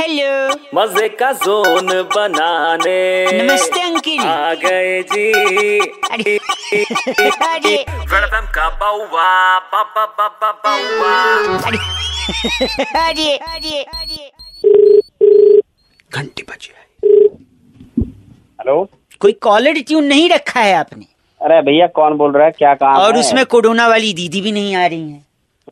Hello मज़े का zone बनाने। नमस्ते अंकिल। आ गए जी। अरे अरे। वेलकम का बाउवा बाबा बाबा बाउवा। अरे अरे अरे अरे। घंटी बजी है हेलो। कोई कॉलर ट्यून नहीं रखा है आपने? अरे भैया कौन बोल रहा है? क्या काम और है? उसमें कोरोना वाली दीदी भी नहीं आ रही है।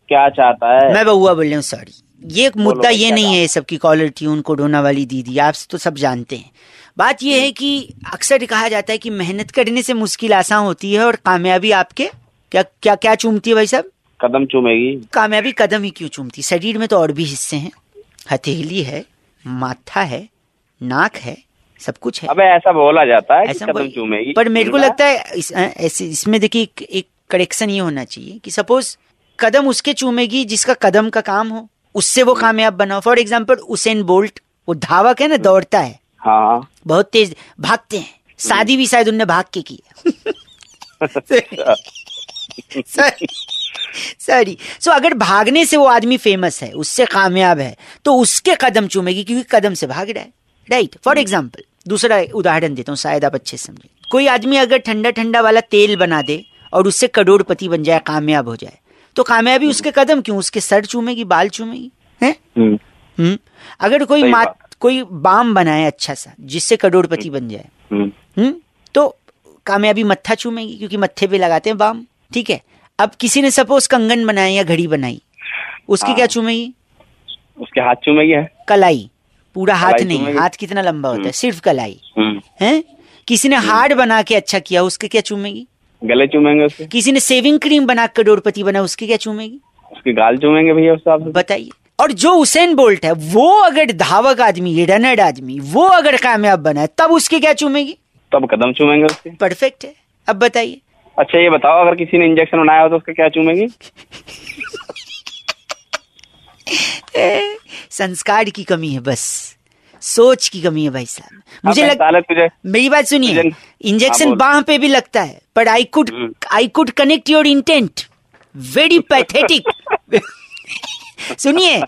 क्या चाहता है? मैं बउआ बोल रहा हूँ सॉरी ये मुद्दा ये नहीं है सबकी कॉलर ट्यून कोरोना वाली दीदी आप तो सब जानते हैं। बात यह है कि अक्सर कहा जाता है कि मेहनत करने से मुश्किल आसान होती है और कामयाबी आपके क्या क्या क्या चूमती है भाई साहब? कदम चूमेगी। कामयाबी कदम ही क्यों चूमती? शरीर में तो और भी हिस्से हैं। हथेली है माथा है नाक है सब कुछ है। अबे ऐसा बोला जाता है ऐसा कदम चूमेगी। पर मेरे को लगता है इस, ऐसे इसमें देखिए एक, एक करेक्शन ये होना चाहिए कि सपोज़ कदम उसके चूमेगी जिसका कदम का काम हो। उससे वो कामयाब बनाओ फॉर एग्ज़ाम्पल उसेन बोल्ट वो धावक है ना दौड़ता है। हाँ बहुत तेज भागते हैं। शादी भी शायद उनने भाग के की। सॉरी सो अगर भागने से वो आदमी फ़ेमस है उससे कामयाब है तो उसके कदम चूमेगी क्योंकि कदम से भाग रहा है। राइट फॉर एग्ज़ाम्पल दूसरा उदाहरण देता हूँ शायद आप अच्छे समझे। कोई आदमी अगर ठंडा ठंडा वाला तेल बना दे और उससे करोड़पति बन जाए कामयाब हो जाए तो कामयाबी उसके कदम क्यों? उसके सर चूमेगी बाल चूमेगी? है? हम्म, हम्म। अगर कोई मात कोई बाम बनाए अच्छा सा जिससे करोड़पति बन जाए। हम्म, हम्म। तो कामयाबी मत्था चूमेगी क्योंकि मत्थे पे लगाते हैं बाम। ठीक है? अब किसी ने सपोज़ कंगन बनाए या घड़ी बनाई उसकी हाँ। क्या चूमेगी? उसके हाथ चूमेगी है? कलाई। पूरा हाथ नहीं हाथ कितना लंबा होता है सिर्फ़ कलाई। है? किसी ने हार्ड बना के अच्छा किया उसके क्या चूमेगी? गले चूमेंगे उसके? किसी ने सेविंग क्रीम बना करोड़पति बना उसके क्या चूमेगी? उसके गाल चूमेंगे भैया उस बताइए। और जो उसेन बोल्ट है वो अगर धावक आदमी रनर आदमी वो अगर कामयाब बना है तब उसके क्या चूमेगी? तब कदम चूमेंगे उसके। परफेक्ट है। अब बताइए। अच्छा ये बताओ अगर किसी ने इंजेक्शन बनाया हो तो उसका क्या चूमेगी? संस्कार की कमी है बस। सोच की कमी है भाई साहब। मुझे लग मेरी बात सुनिए। इंजेक्शन हाँ, बाह पे भी लगता है पर I could. I could connect your intent very pathetic सुनिए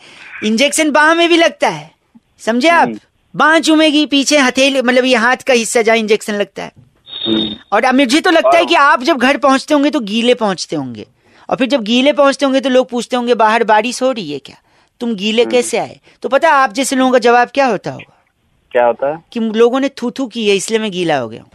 इंजेक्शन बाह में भी लगता है। समझे आप? हम्म। बाह चूमेगी पीछे हथेली मतलब ये हाथ का हिस्सा जहाँ इंजेक्शन लगता है। हम्म, और अब मुझे तो लगता है कि आप जब घर पहुँचते होंगे तो गीले पहुँचते होंगे। और फिर जब गीले पहुँचते होंगे तो लोग पूछते होंगे बाहर बारिश हो रही है क्या? तुम गीले हम्म। कैसे आए? तो पता आप जैसे लोगों का जवाब क्या होता होगा? क्या होता है? कि लोगों ने थू थू की है इसलिए मैं गीला हो गया हूँ।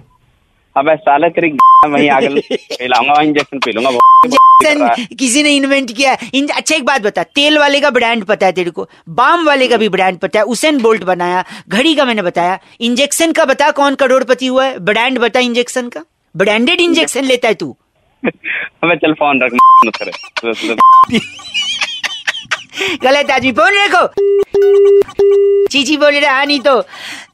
अबे साले तेरी वहीं आगे पिलाऊँगा इंजेक्शन पीलूँगा इंजेक्शन किसी ने इन्वेंट किया। इन, अच्छा एक बात बता तेल वाले का ब्रांड पता है तेरे को? बाम वाले का भी ब्रांड पता है उसेन बोल्ट बनाया घड़ी का मैंने बताया। इंजेक्शन का बता कौन करोड़पति हुआ है? ब्रांड बता इंजेक्शन का? ब्रांडेड इंजेक्शन लेता है तू? अबे चल फ़ोन रख मत करे। गलत आदमी फ़ोन रखो चीची बोल रहा नहीं तो।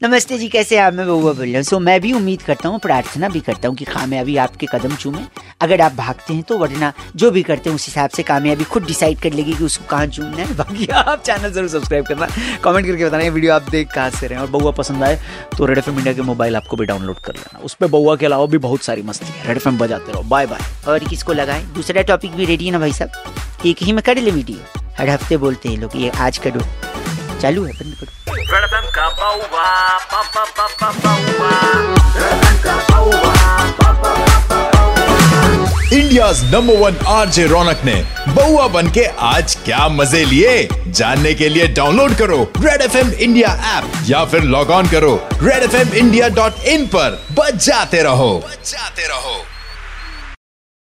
नमस्ते जी, कैसे हैं आप? मैं बउआ बोल रहा हूँ। सो, मैं भी उम्मीद करता हूँ, प्रार्थना भी करता हूँ कि कामयाबी आपके कदम चूमे। अगर आप भागते हैं तो वरना जो भी करते हैं, उस हिसाब से कामयाबी खुद डिसाइड कर लेगी कि उसको कहाँ चूमना है। बाकी आप चैनल ज़रूर सब्सक्राइब करना। कमेंट करके बताना, ये वीडियो आप देख कहाँ से रहे हैं। और बउआ पसंद आए तो रेड एफ़ इंडिया के मोबाइल आपको भी डाउनलोड कर लेना। उस पर बउआ के अलावा भी बहुत सारी मस्ती है। रेड एफ़ बजाते रहो। बाय बाय और किसको लगाए? दूसरा टॉपिक भी रेडी है ना भाई साहब? एक ही में कर ले वीडियो हर हफ़्ते बोलते हैं लोग ये आज करो चालू है बंद करो। India number one RJ Raunak ने बउआ बन के आज क्या मज़े लिए? जानने के लिए डाउनलोड करो red F M India app या फिर लॉग ऑन करो red F M India dot in पर। बच जाते रहो। बच जाते रहो।